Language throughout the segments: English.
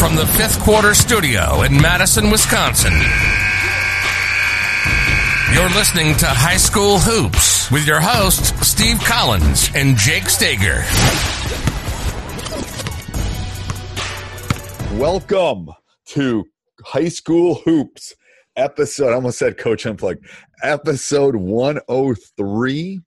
From the fifth quarter studio in Madison, Wisconsin. You're listening to High School Hoops with your hosts, Steve Collins and Jake Stager. Welcome to High School Hoops episode. I almost said Coach Unplug. Episode 103.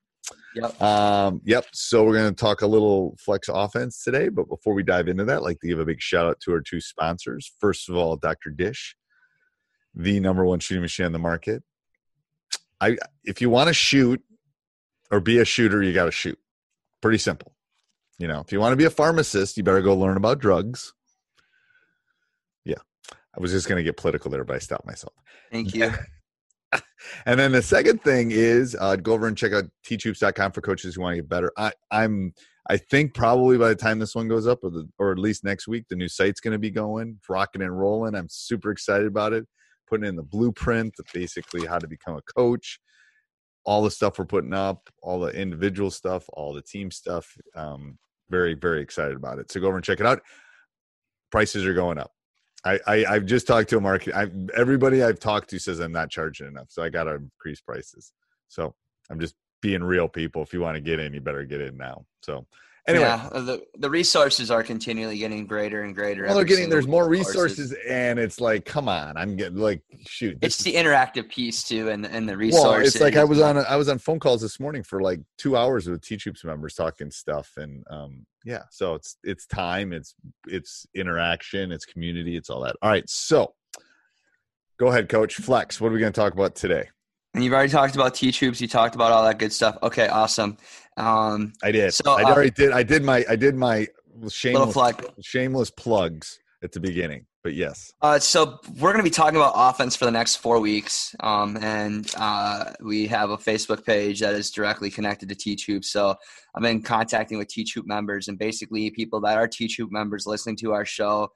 Yep. Um, yep. So we're going to talk a little flex offense today. But before we dive into that, I'd like to give a big shout out to our two sponsors. First of all, Dr. Dish, the number one shooting machine on the market. I, if you want to shoot or be a shooter, you got to shoot. Pretty simple. You know, if you want to be a pharmacist, you better go learn about drugs. Yeah. I was just going to get political there, but I stopped myself. Thank you. and then the second thing is uh, go over and check out teachhoops.com for coaches who want to get better. I, I'm I think probably by the time this one goes up, or the, or at least next week, the new site's going to be going, rocking and rolling. I'm super excited about it. Putting in the blueprint, basically how to become a coach, all the stuff we're putting up, all the individual stuff, all the team stuff. Um, very very excited about it. So go over and check it out. Prices are going up. I, I I've just talked to a market. I everybody I've talked to says I'm not charging enough, so I got to increase prices. So I'm just being real, people. If you want to get in, you better get in now. So anyway, yeah, the the resources are continually getting greater and greater. well, they're getting there's more resources, and it's like, come on, I'm getting like, shoot, It's is- the interactive piece too, and and the resources. well, it's like I was on a, I was on phone calls this morning for like two hours with Teach Hoops members talking stuff, and um, yeah, so it's it's time, it's it's interaction, it's community, it's all that. All right, so go ahead, Coach Flex. What are we going to talk about today? And you've already talked about Teach Hoops. You talked about all that good stuff. Okay, awesome. Um, I did. So, I uh, already did. I did my I did my shameless flag. shameless plugs at the beginning, but yes, Uh, so we're going to be talking about offense for the next four weeks, um, and uh, we have a Facebook page that is directly connected to Teach Hoop. So I've been contacting with Teach Hoop members, and basically people that are Teach Hoop members listening to our show.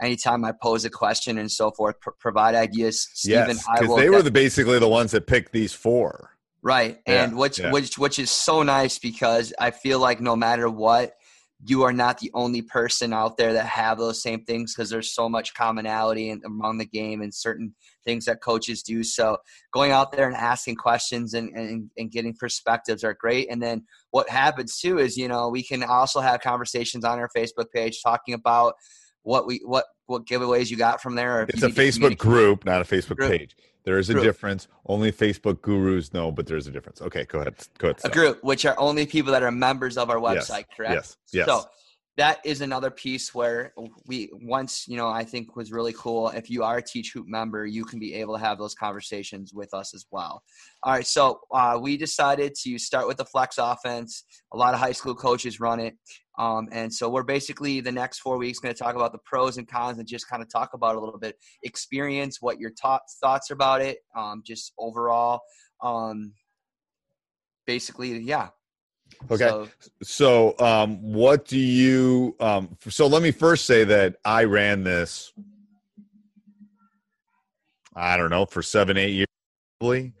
Anytime I pose a question and so forth, pr- provide ideas. Stephen, yes, because they were the basically the ones that picked these four. Right. Yeah, And which yeah. which which is so nice because I feel like no matter what, you are not the only person out there that have those same things because there's so much commonality in, among the game and certain things that coaches do. So going out there and asking questions and, and, and getting perspectives are great. And then what happens too is, you know, we can also have conversations on our Facebook page talking about what we what what giveaways you got from there. Or It's a Facebook group, not a Facebook Group. page. There is a difference. Only Facebook gurus know, but there's a difference. Okay, go ahead. Go ahead. a group, which are only people that are members of our Yes, website, correct? yes, yes. So that is another piece where we once you know I think was really cool. If you are a Teach Hoop member, you can be able to have those conversations with us as well. All right, so uh, we decided to start with the flex offense. A lot of high school coaches run it, um, and so we're basically the next four weeks going to talk about the pros and cons and just kind of talk about a little bit experience, what your thoughts thoughts about it, um, just overall. Um, basically, yeah. Okay. So, So, um, what do you? Um, so let me first say that I ran this. I don't know, for seven, eight years, probably.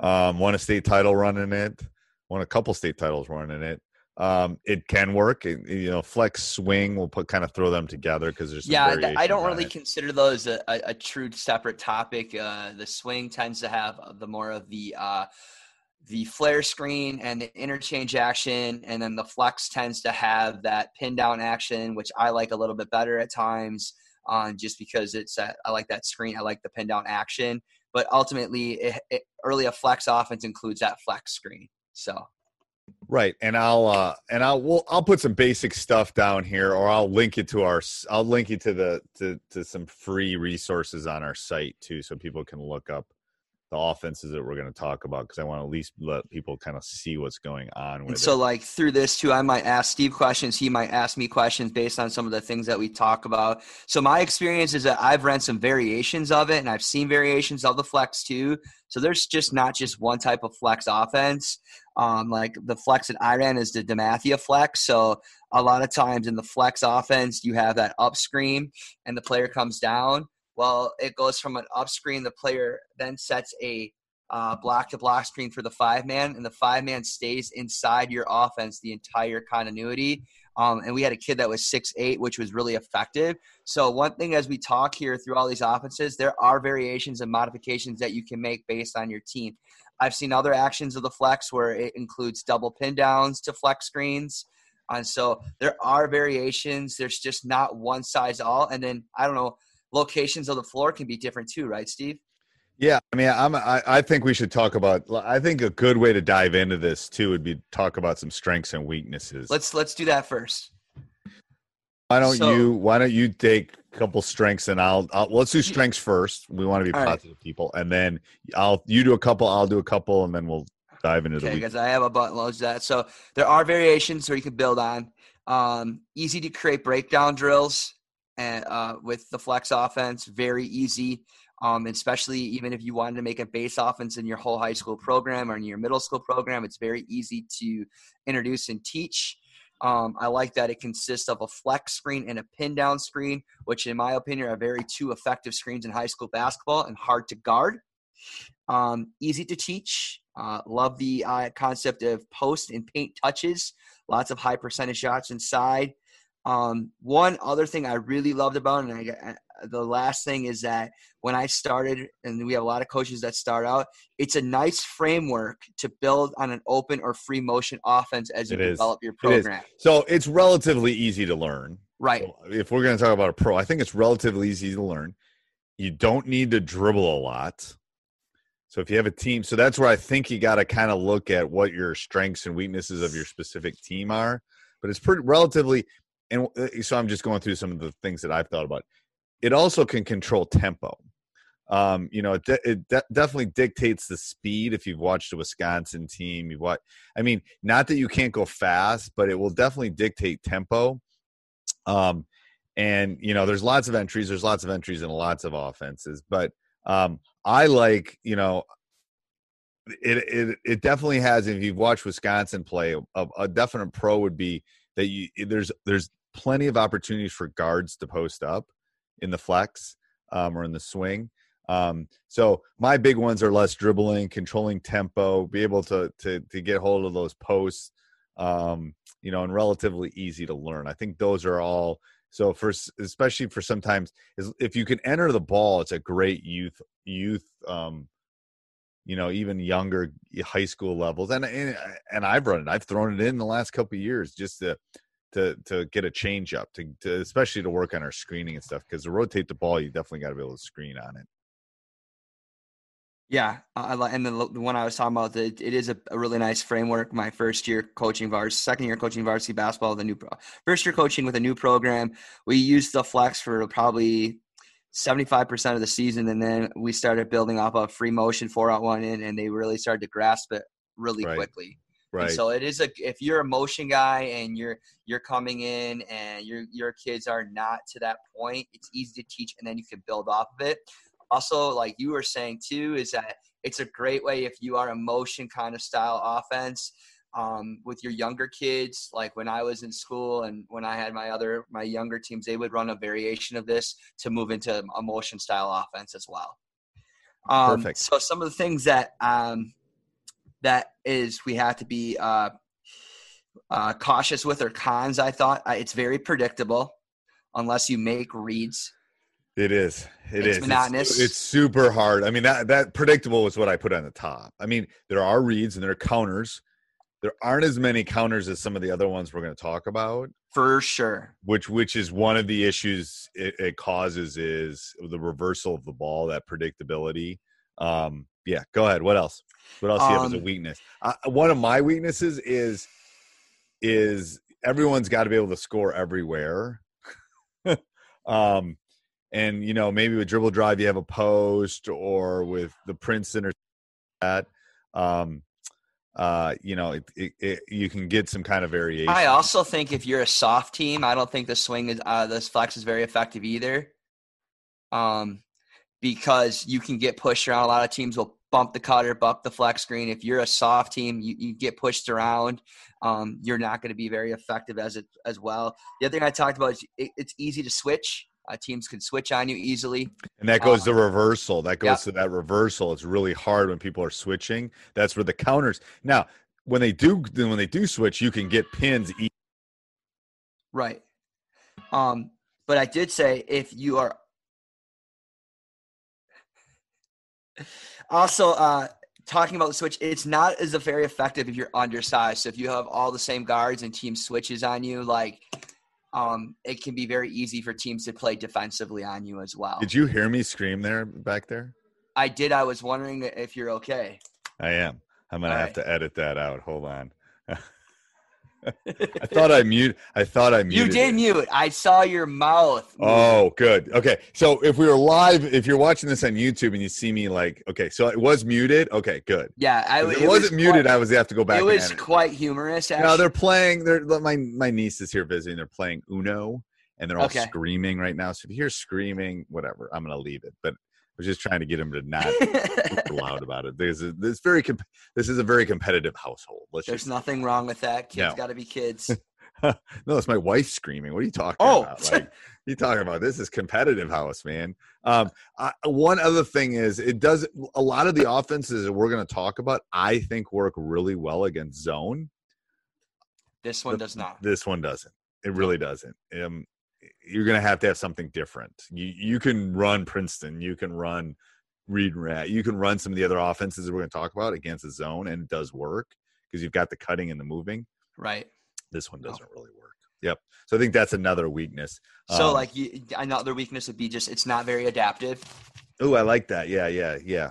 Um, won a state title running it, won a couple state titles running it. Um, it can work. It, you know, flex swing. We'll put kind of throw them together because there's yeah. I don't really consider those a, a, a, true separate topic. Uh, the swing tends to have the more of the uh, the flare screen and the interchange action, and then the flex tends to have that pin down action, which I like a little bit better at times. Um, just because it's i like that screen. I like the pin down action, but ultimately, it, it, early a flex offense includes that flex screen. So Right, and I'll uh, and I'll we'll, I'll put some basic stuff down here, or I'll link it to our I'll link you to the to to some free resources on our site too, so people can look up the offenses that we're going to talk about because I want to at least let people kind of see what's going on with and so it. like through this too, I might ask Steve questions. He might ask me questions based on some of the things that we talk about. So my experience is that I've ran some variations of it and I've seen variations of the flex too. So there's just not just one type of flex offense. Um, like the flex that I ran is the DeMatha flex. So a lot of times in the flex offense, you have that up screen and the player comes down well, it goes from an up screen. The player then sets a uh, block to block screen for the five man, and the five man stays inside your offense the entire continuity. Um, and we had a kid that was six eight, which was really effective. So one thing as we talk here through all these offenses, there are variations and modifications that you can make based on your team. I've seen other actions of the flex where it includes double pin downs to flex screens. And so there are variations. There's just not one size all. And then I don't know locations of the floor can be different too, right, Steve? Yeah, I mean, I'm, I, I think we should talk about. I think a good way to dive into this too would be talk about some strengths and weaknesses. Let's let's do that first. Why don't so, you Why don't you take a couple strengths and I'll, I'll let's do strengths first. We want to be positive right. people, and then I'll you do a couple, I'll do a couple, and then we'll dive into okay, the. because I have a button loads that. So there are variations where you can build on. Um, easy to create breakdown drills and, uh, with the flex offense. Very easy, um, especially even if you wanted to make a base offense in your whole high school program or in your middle school program. It's very easy to introduce and teach. Um, I like that it consists of a flex screen and a pin down screen, which, in my opinion, are very two effective screens in high school basketball and hard to guard. Um, easy to teach. Uh, love the uh, concept of post and paint touches. Lots of high percentage shots inside. Um, one other thing I really loved about, and I, uh, the last thing is that when I started, and we have a lot of coaches that start out, it's a nice framework to build on an open or free motion offense as you it develop is. your program. It so it's relatively easy to learn. Right. So if we're going to talk about a pro, I think it's relatively easy to learn. You don't need to dribble a lot. So if you have a team, so that's where I think you got to kind of look at what your strengths and weaknesses of your specific team are. But it's pretty relatively and uh, so I'm just going through some of the things that I've thought about. It also can control tempo. Um, you know, it, de- it de- definitely dictates the speed. If you've watched a Wisconsin team, you've watched. I mean, not that you can't go fast, but it will definitely dictate tempo. Um, and you know, there's lots of entries. There's lots of entries and lots of offenses, but um, I like you know it, it it definitely has if you've watched wisconsin play a, a, definite pro would be that you there's there's plenty of opportunities for guards to post up in the flex um, or in the swing. Um, so my big ones are less dribbling, controlling tempo, be able to to to get hold of those posts, um, you know, and relatively easy to learn. I think those are all. So for especially for sometimes if you can enter the ball, it's a great youth youth um, you know even younger high school levels and and, and i've run it i've thrown it in the last couple years just to to to get a change up to, to especially to work on our screening and stuff because to rotate the ball you definitely got to be able to screen on it yeah, I and the, the one I was talking about, it, it is a, a, really nice framework. My first year coaching varsity, second year coaching varsity basketball, the new pro, first year coaching with a new program. We used the flex for probably 75% of the season and then we started building off a free motion four out one in and they really started to grasp it really right. quickly right. and so it is a if you're a motion guy and you're you're coming in and your your kids are not to that point it's easy to teach and then you can build off of it. Also like you were saying too is that it's a great way if you are a motion kind of style offense um, with your younger kids. Like when i was in school and when i had my other my younger teams they would run a variation of this to move into a motion style offense as well. Um, Perfect. So some of the things that um, that is we have to be uh, uh, cautious with or cons. I thought it's very predictable unless you make reads. It is. It It's is. monotonous. It's, super hard. I mean, that that predictable was what I put on the top. I mean, there are reads and there are counters. There aren't as many counters as some of the other ones we're going to talk about. For sure. which which is one of the issues it, it causes is the reversal of the ball that predictability um yeah go ahead what else? What else do you have as a Um, weakness? Uh, one of my weaknesses is is everyone's got to be able to score everywhere. Um and you know maybe with dribble drive you have a post or with the princeton or that um uh you know it, it, it, you can get some kind of variation. I also think if you're a soft team, I don't think the swing is uh, this flex is very effective either. Um, because you can get pushed around. A lot of teams will bump the cutter, bump the flex screen. If you're a soft team, you, you get pushed around. Um, you're not going to be very effective as it as well. The other thing I talked about is it, it's easy to switch. Uh, teams can switch on you easily. And that goes Uh, to reversal. That goes yep. to that reversal. It's really hard when people are switching. That's where the counters. Now, when they do, then when they do switch, you can get pins. Right. Um, but I did say if you are also uh, talking about the switch, it's not as very effective if you're undersized. So if you have all the same guards and team switches on you, like um, it can be very easy for teams to play defensively on you as well. Did you hear me scream there back there? I did. I was wondering if you're okay. I am. I'm gonna All have right. to edit that out. Hold on. I thought I mute. I thought I muted. You did mute. I saw your mouth. Oh, good. Okay. So if we were live, if you're watching this on YouTube and you see me like, okay, so it was muted. Okay, good. yeah. I, If it it, wasn't was muted. Quite, I was have to go back. it was quite humorous. Actually. No, they're playing. They're my my niece is here visiting. They're playing Uno, and they're all Okay. screaming right now. So if you hear screaming, whatever, I'm gonna leave it. But was just trying to get him to not super loud about it. There's a, this very comp- this is a very competitive household. Let's There's just nothing wrong with that. Kids No. got to be kids. no, it's my wife screaming. What are you talking Oh. about? Like you talking about this is competitive house, man. Um, I, one other thing is it does a lot of the offenses that we're going to talk about. I think work really well against zone. This one does not. This one doesn't. It really doesn't. Um, you're going to have to have something different. You you can run Princeton, you can run Read and React, you can run some of the other offenses that we're going to talk about against the zone, and it does work because you've got the cutting and the moving. Right. This one doesn't really work. Yep. So I think that's another weakness. So Um, like you, another weakness would be just it's not very adaptive. oh, I like that. Yeah, yeah, yeah.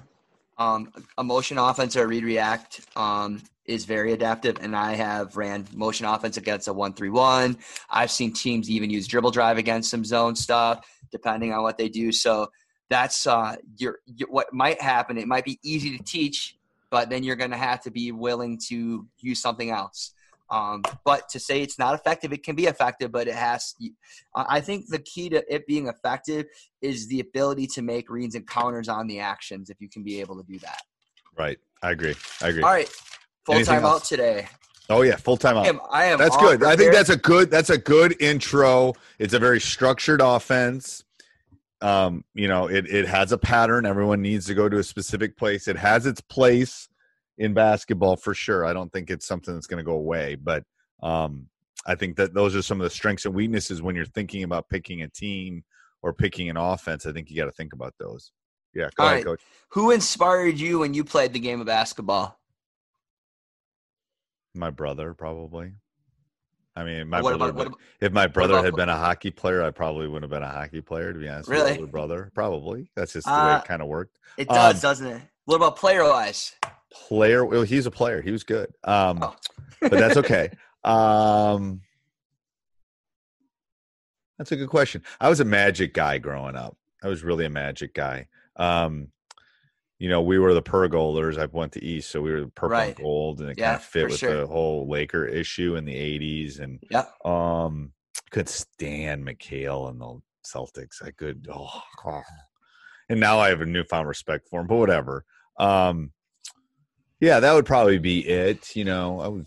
Um, a motion offense or read react um, is very adaptive, and I have ran motion offense against a one three one. I've seen teams even use dribble drive against some zone stuff, depending on what they do. So that's uh, your, your what might happen. It might be easy to teach, but then you're going to have to be willing to use something else. Um, but to say it's not effective, it can be effective, but it has. I I think the key to it being effective is the ability to make reads and counters on the actions. If you can be able to do that. Right. I agree. I agree. All right, full Anything time else? out today. Oh yeah, full time I out. am. I am That's good. I think that's a good that's a good intro. It's a very structured offense. Um, you know, it it has a pattern. Everyone needs to go to a specific place. It has its place in basketball for sure. I don't think it's something that's going to go away, but um I think that those are some of the strengths and weaknesses when you're thinking about picking a team or picking an offense. I think you got to think about those. Yeah, go All ahead, right. coach. Who inspired you when you played the game of basketball? My brother, probably. I mean, my brother. about about, if my brother about had been a hockey player, I probably wouldn't have been a hockey player. To be honest, with Really? you, older brother, probably. That's just the way Uh, it kind of worked. it um, does, doesn't it? What about player wise? Player, well, he's a player. He was good, um, Oh. but that's okay. Um, that's a good question. I was a Magic guy growing up. I was really a Magic guy. Um, you know, we were the pergolders. I went to East, so we were purple Right. and gold, and it Yeah, kind of fit with sure. the whole Laker issue in the '80s. And Yeah. um, could stand McHale and the Celtics. I could. Oh, God. and now I have a newfound respect for him. But whatever. Um, yeah, that would probably be it. You know, I was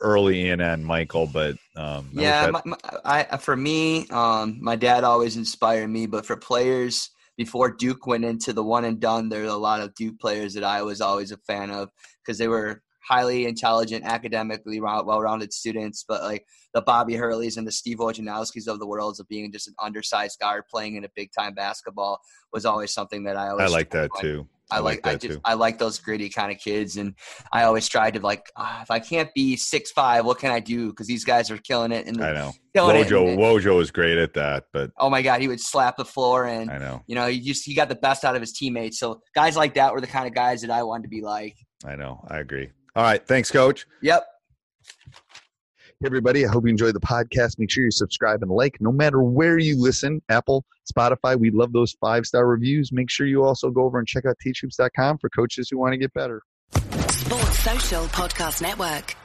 early in on Michael, but um, Yeah, my, my, I for me, um, my dad always inspired me, but for players, before Duke went into the one and done, there were a lot of Duke players that I was always a fan of because they were highly intelligent, academically well-rounded students. But like the Bobby Hurleys and the Steve Wojciechowskis of the world of being just an undersized guard playing in a big-time basketball was always something that I always. I like that too. I, like, I just too. I like those gritty kind of kids, and I always tried to like oh, if I can't be six five, what can I do? Because these guys are killing it. And I know Wojo Wojo was great at that, but oh my god, he would slap the floor, and I know you know he just he got the best out of his teammates. So guys like that were the kind of guys that I wanted to be like. I know, I agree. All right, thanks, Coach. Yep. Everybody. I hope you enjoyed the podcast. Make sure you subscribe and like no matter where you listen Apple, Spotify. We love those five star reviews. Make sure you also go over and check out teachhoops.com for coaches who want to get better. Sports Social Podcast Network.